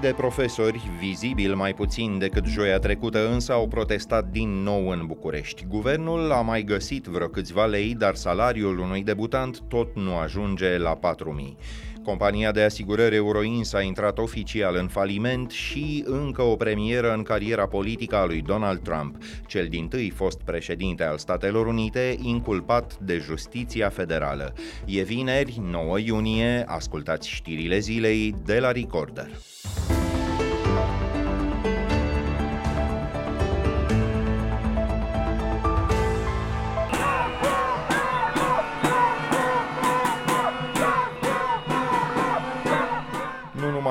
Mii de profesori, vizibil mai puțin decât joia trecută, însă au protestat din nou în București. Guvernul a mai găsit vreo câțiva lei, dar salariul unui debutant tot nu ajunge la 4.000. Compania de asigurări Euroins a intrat oficial în faliment și încă o premieră în cariera politică a lui Donald Trump, cel din tâi fost președinte al Statelor Unite, inculpat de justiția federală. E vineri, 9 iunie, ascultați știrile zilei de la Recorder.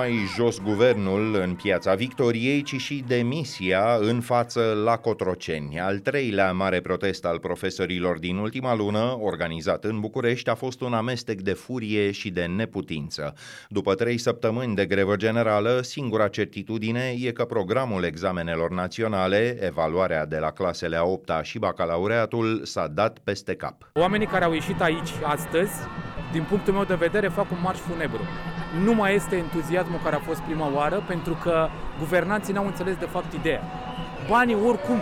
Numai jos guvernul în piața Victoriei, ci și demisia în față la Cotroceni. Al treilea mare protest al profesorilor din ultima lună, organizat în București, a fost un amestec de furie și de neputință. După trei săptămâni de grevă generală, singura certitudine e că programul examenelor naționale, evaluarea de la clasele a 8 și bacalaureatul, s-a dat peste cap. Oamenii care au ieșit aici astăzi, din punctul meu de vedere, fac un marș funebru nu mai este entuziasmul care a fost prima oară, pentru că guvernanții n-au înțeles de fapt ideea. Banii oricum,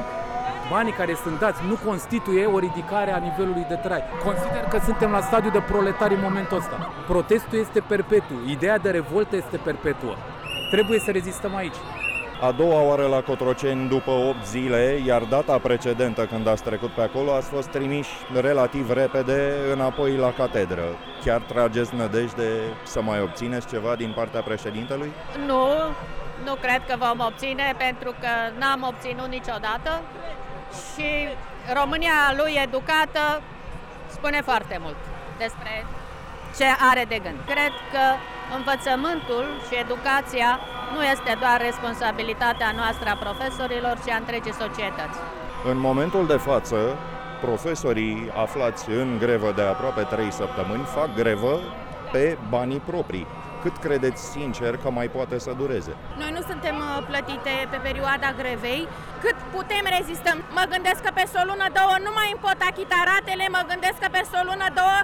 banii care sunt dați nu constituie o ridicare a nivelului de trai. Consider că suntem la stadiu de proletari în momentul ăsta. Protestul este perpetu, ideea de revoltă este perpetuă. Trebuie să rezistăm aici a doua oară la Cotroceni după 8 zile, iar data precedentă când ați trecut pe acolo ați fost trimiși relativ repede înapoi la catedră. Chiar trageți nădejde să mai obțineți ceva din partea președintelui? Nu, nu cred că vom obține pentru că n-am obținut niciodată și România lui educată spune foarte mult despre ce are de gând. Cred că învățământul și educația nu este doar responsabilitatea noastră a profesorilor, ci a întregii societăți. În momentul de față, profesorii aflați în grevă de aproape 3 săptămâni fac grevă pe banii proprii. Cât credeți sincer că mai poate să dureze? Noi nu suntem uh, plătite pe perioada grevei. Cât putem rezistăm? Mă gândesc că peste o lună, două nu mai îmi pot achita ratele, mă gândesc că peste o lună, două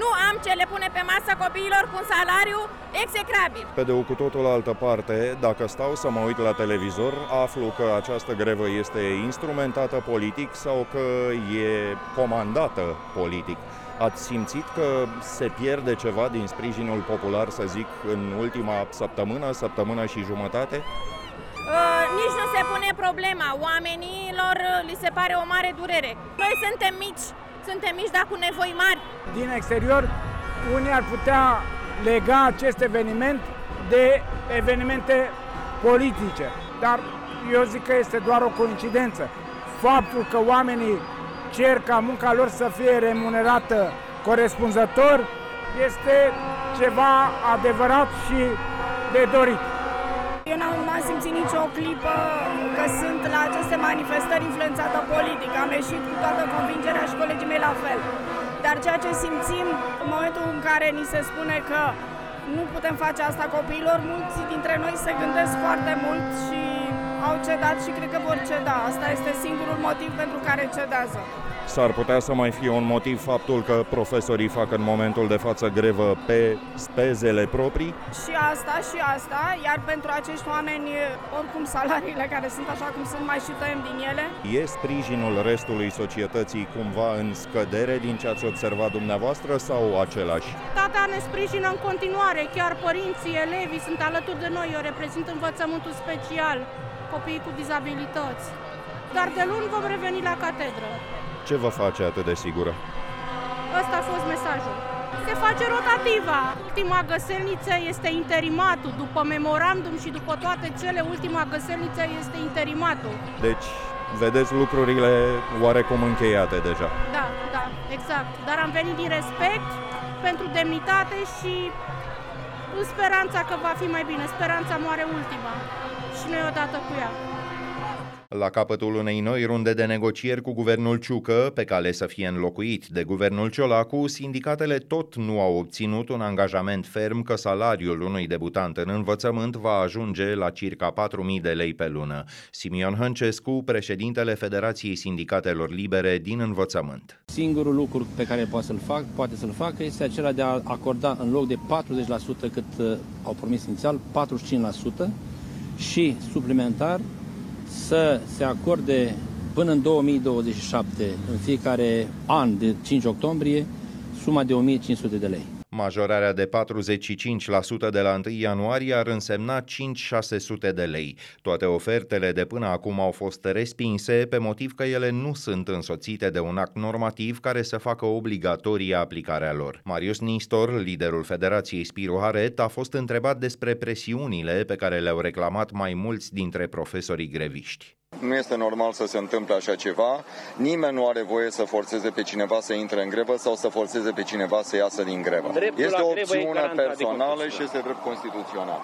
nu am ce le pune pe masă copiilor cu un salariu execrabil. Pe de o cu totul altă parte, dacă stau să mă uit la televizor, aflu că această grevă este instrumentată politic sau că e comandată politic. Ați simțit că se pierde ceva din sprijinul popular, să zic, în ultima săptămână, săptămână și jumătate? Uh, nici nu se pune problema. Oamenilor uh, li se pare o mare durere. Noi suntem mici, suntem mici, dar cu nevoi mari. Din exterior, unii ar putea lega acest eveniment de evenimente politice, dar eu zic că este doar o coincidență. Faptul că oamenii cer ca munca lor să fie remunerată corespunzător este ceva adevărat și de dorit. Eu n-am, n-am simțit nicio clipă că sunt la aceste manifestări influențată politic. Am ieșit cu toată convingerea și colegii mei la fel. Dar ceea ce simțim în momentul în care ni se spune că nu putem face asta copiilor, mulți dintre noi se gândesc foarte mult și au cedat și cred că vor ceda. Asta este singurul motiv pentru care cedează. S-ar putea să mai fie un motiv faptul că profesorii fac în momentul de față grevă pe spezele proprii? Și asta, și asta, iar pentru acești oameni, oricum salariile care sunt așa cum sunt, mai și tăiem din ele. E sprijinul restului societății cumva în scădere din ce ați observat dumneavoastră sau același? Tata ne sprijină în continuare, chiar părinții, elevii sunt alături de noi, eu reprezint învățământul special, copiii cu dizabilități. Dar de luni vom reveni la catedră. Ce vă face atât de sigură? Ăsta a fost mesajul. Se face rotativa. Ultima găselniță este interimatul. După memorandum și după toate cele, ultima găselniță este interimatul. Deci, vedeți lucrurile oarecum încheiate deja. Da, da, exact. Dar am venit din respect pentru demnitate și în speranța că va fi mai bine. Speranța moare ultima și noi odată cu ea. La capătul unei noi runde de negocieri cu guvernul Ciucă, pe cale să fie înlocuit de guvernul Ciolacu, sindicatele tot nu au obținut un angajament ferm că salariul unui debutant în învățământ va ajunge la circa 4.000 de lei pe lună. Simion Hăncescu, președintele Federației Sindicatelor Libere din Învățământ. Singurul lucru pe care poate să-l fac, poate să-l facă este acela de a acorda în loc de 40% cât uh, au promis inițial, 45%, și suplimentar să se acorde până în 2027, în fiecare an de 5 octombrie, suma de 1500 de lei. Majorarea de 45% de la 1 ianuarie ar însemna 5-600 de lei. Toate ofertele de până acum au fost respinse pe motiv că ele nu sunt însoțite de un act normativ care să facă obligatorie aplicarea lor. Marius Nistor, liderul Federației Spiru Haret, a fost întrebat despre presiunile pe care le-au reclamat mai mulți dintre profesorii greviști. Nu este normal să se întâmple așa ceva. Nimeni nu are voie să forțeze pe cineva să intre în grevă sau să forțeze pe cineva să iasă din grevă. Dreptul este la o grevă e opțiune garantat de personală și Constituție. este drept constituțional.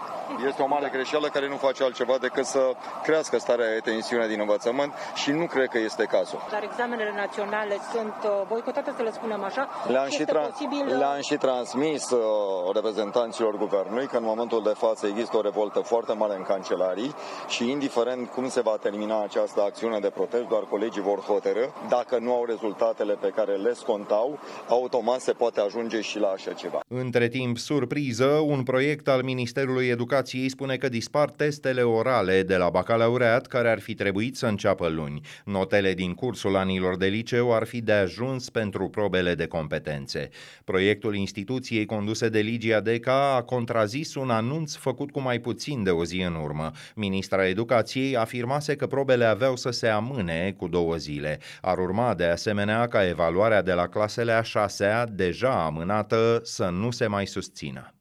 Este o mare greșeală care nu face altceva decât să crească starea de tensiune din învățământ și nu cred că este cazul. Dar examenele naționale sunt uh, boicotate, să le spunem așa. Le-am și, Este tra- posibil, uh, le-am și transmis uh, reprezentanților guvernului că în momentul de față există o revoltă foarte mare în cancelarii și indiferent cum se va termina această acțiune de protest, doar colegii vor hotărâ. Dacă nu au rezultatele pe care le scontau, automat se poate ajunge și la așa ceva. Între timp, surpriză, un proiect al Ministerului Educației spune că dispar testele orale de la bacalaureat care ar fi trebuit să înceapă luni. Notele din cursul anilor de liceu ar fi de ajuns pentru probele de competențe. Proiectul instituției conduse de Ligia Deca a contrazis un anunț făcut cu mai puțin de o zi în urmă. Ministra Educației afirmase că probele aveau să se amâne cu două zile. Ar urma de asemenea ca evaluarea de la clasele a șasea, deja amânată, să nu se mai susțină.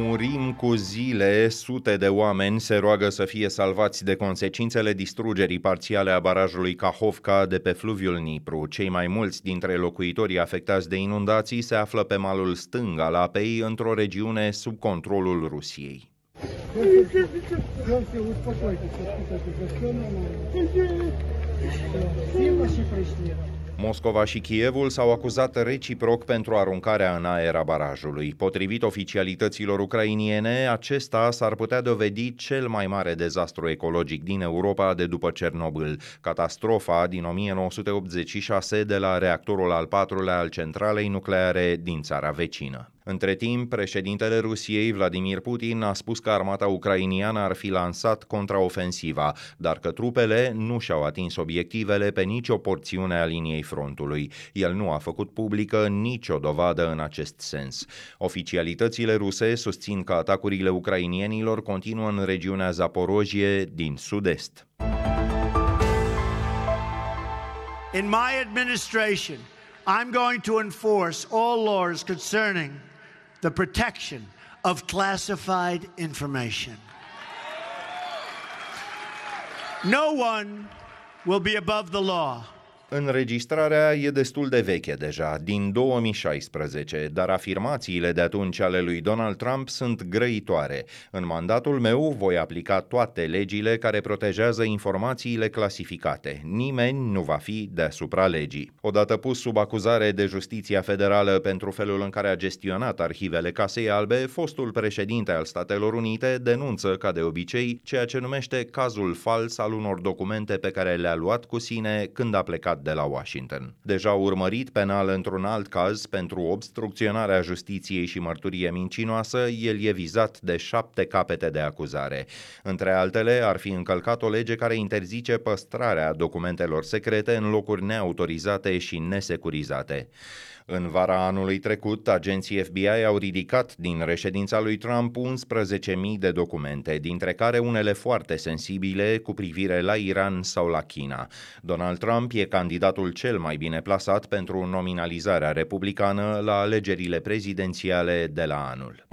Murim cu zile, sute de oameni se roagă să fie salvați de consecințele distrugerii parțiale a barajului Kahovka de pe fluviul Nipru. Cei mai mulți dintre locuitorii afectați de inundații se află pe malul stâng al apei, într-o regiune sub controlul Rusiei. Moscova și Kievul s-au acuzat reciproc pentru aruncarea în aer a barajului. Potrivit oficialităților ucrainiene, acesta s-ar putea dovedi cel mai mare dezastru ecologic din Europa de după Cernobâl, catastrofa din 1986 de la reactorul al patrulea al centralei nucleare din țara vecină. Între timp, președintele Rusiei, Vladimir Putin, a spus că armata ucrainiană ar fi lansat contraofensiva, dar că trupele nu și-au atins obiectivele pe nicio porțiune a liniei frontului. El nu a făcut publică nicio dovadă în acest sens. Oficialitățile ruse susțin că atacurile ucrainienilor continuă în regiunea Zaporojie din sud-est. In my administration, I'm going to enforce all laws concerning the protection of classified information. No one will be above the law. Înregistrarea e destul de veche deja, din 2016, dar afirmațiile de atunci ale lui Donald Trump sunt grăitoare. În mandatul meu voi aplica toate legile care protejează informațiile clasificate. Nimeni nu va fi deasupra legii. Odată pus sub acuzare de justiția federală pentru felul în care a gestionat arhivele Casei Albe, fostul președinte al Statelor Unite denunță, ca de obicei, ceea ce numește cazul fals al unor documente pe care le-a luat cu sine când a plecat de la Washington. Deja urmărit penal într-un alt caz pentru obstrucționarea justiției și mărturie mincinoasă, el e vizat de șapte capete de acuzare. Între altele, ar fi încălcat o lege care interzice păstrarea documentelor secrete în locuri neautorizate și nesecurizate. În vara anului trecut, agenții FBI au ridicat din reședința lui Trump 11.000 de documente, dintre care unele foarte sensibile cu privire la Iran sau la China. Donald Trump e candidatul cel mai bine plasat pentru nominalizarea republicană la alegerile prezidențiale de la anul.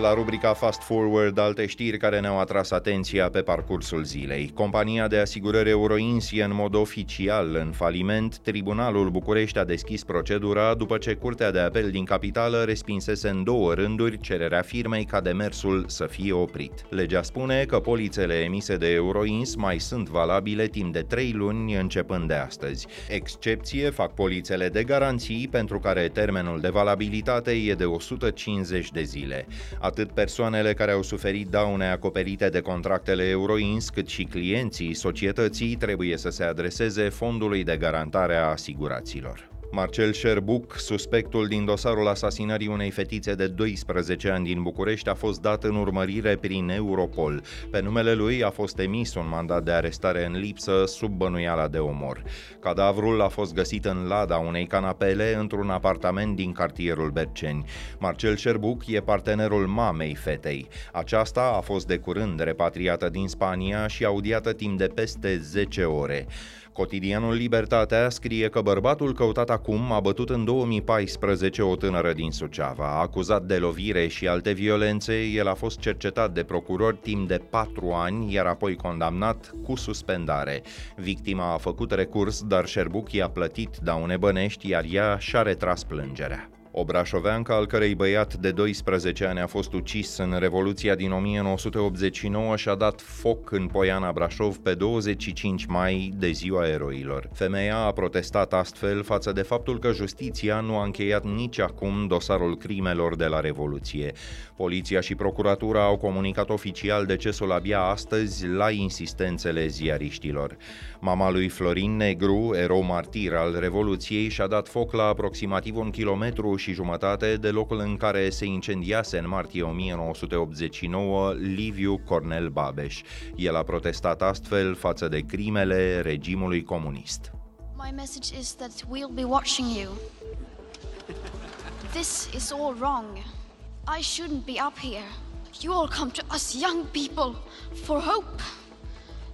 La rubrica Fast Forward, alte știri care ne-au atras atenția pe parcursul zilei. Compania de asigurări Euroins e în mod oficial în faliment. Tribunalul București a deschis procedura după ce Curtea de Apel din Capitală respinsese în două rânduri cererea firmei ca demersul să fie oprit. Legea spune că polițele emise de Euroins mai sunt valabile timp de 3 luni începând de astăzi. Excepție fac polițele de garanții pentru care termenul de valabilitate e de 150 de zile. Atât persoanele care au suferit daune acoperite de contractele Euroins, cât și clienții societății trebuie să se adreseze Fondului de Garantare a Asiguraților. Marcel Șerbuc, suspectul din dosarul asasinării unei fetițe de 12 ani din București, a fost dat în urmărire prin Europol. Pe numele lui a fost emis un mandat de arestare în lipsă sub bănuiala de omor. Cadavrul a fost găsit în lada unei canapele într-un apartament din cartierul Berceni. Marcel Șerbuc e partenerul mamei fetei. Aceasta a fost de curând repatriată din Spania și audiată timp de peste 10 ore. Cotidianul Libertatea scrie că bărbatul căutat acum a bătut în 2014 o tânără din Suceava. Acuzat de lovire și alte violențe, el a fost cercetat de procurori timp de patru ani, iar apoi condamnat cu suspendare. Victima a făcut recurs, dar Șerbuc i-a plătit daune bănești, iar ea și-a retras plângerea. O brașoveancă al cărei băiat de 12 ani a fost ucis în Revoluția din 1989 și-a dat foc în Poiana Brașov pe 25 mai de ziua eroilor. Femeia a protestat astfel față de faptul că justiția nu a încheiat nici acum dosarul crimelor de la Revoluție. Poliția și procuratura au comunicat oficial decesul abia astăzi la insistențele ziariștilor. Mama lui Florin Negru, erou martir al Revoluției, și-a dat foc la aproximativ un kilometru și jumătate de locul în care se incendiase în martie 1989 Liviu Cornel Babeș. El a protestat astfel față de crimele regimului comunist. My message is that we'll be watching you. This is all wrong. I shouldn't be up here. You all come to us young people for hope.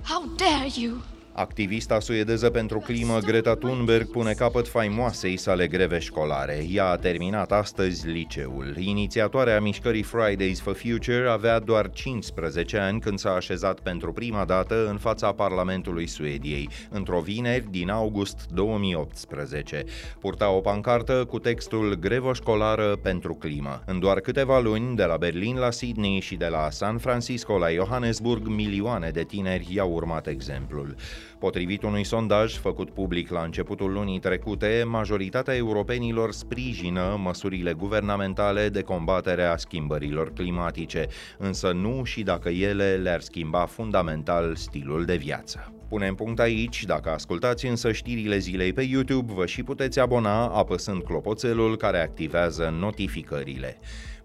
How dare you? Activista suedeză pentru climă Greta Thunberg pune capăt faimoasei sale greve școlare. Ea a terminat astăzi liceul. Inițiatoarea mișcării Fridays for Future avea doar 15 ani când s-a așezat pentru prima dată în fața Parlamentului Suediei, într-o vineri din august 2018. Purta o pancartă cu textul Grevă școlară pentru climă. În doar câteva luni, de la Berlin la Sydney și de la San Francisco la Johannesburg, milioane de tineri i-au urmat exemplul. Potrivit unui sondaj făcut public la începutul lunii trecute, majoritatea europenilor sprijină măsurile guvernamentale de combatere a schimbărilor climatice, însă nu și dacă ele le-ar schimba fundamental stilul de viață. Punem punct aici, dacă ascultați însă știrile zilei pe YouTube, vă și puteți abona apăsând clopoțelul care activează notificările.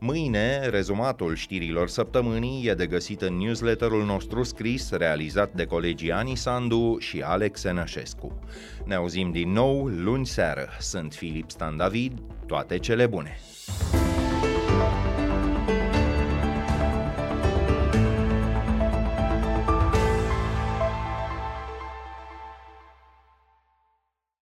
Mâine, rezumatul știrilor săptămânii e de găsit în newsletterul nostru scris, realizat de colegii Ani Sandu și Alex Enășescu. Ne auzim din nou luni seară. Sunt Filip Stan David, toate cele bune!